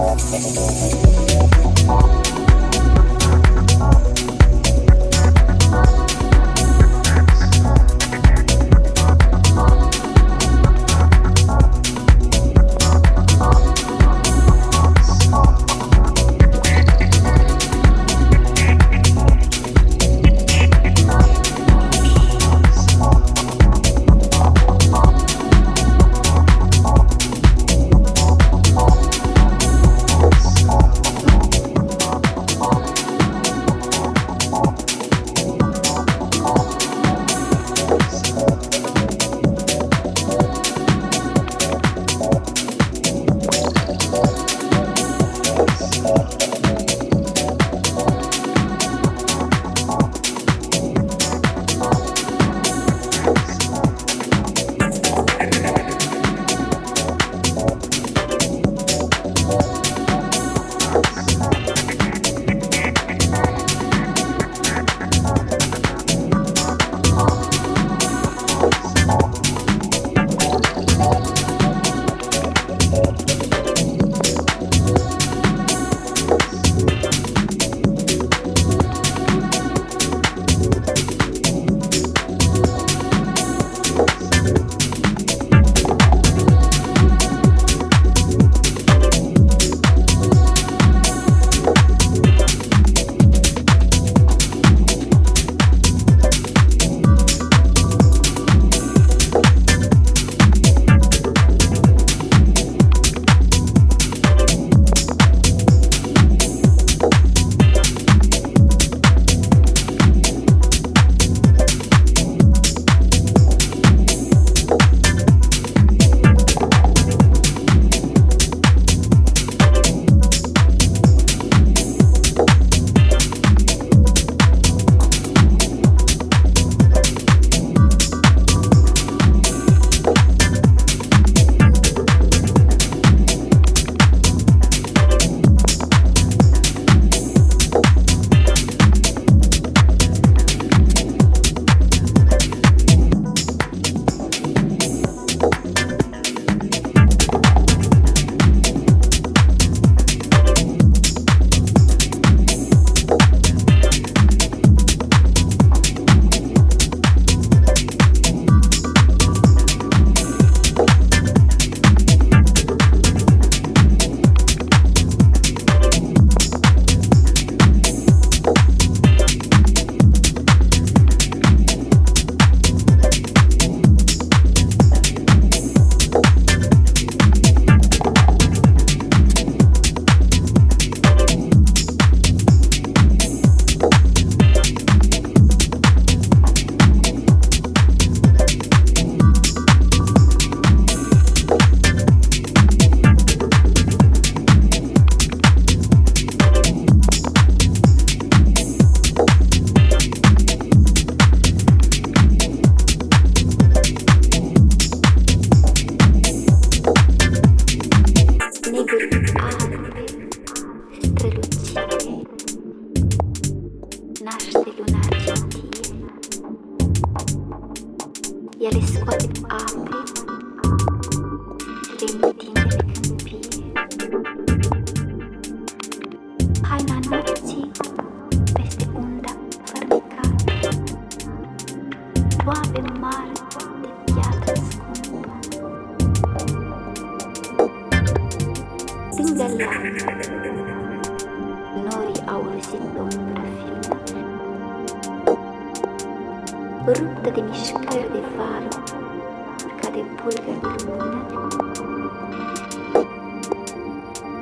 Thank you.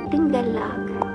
Tinggalak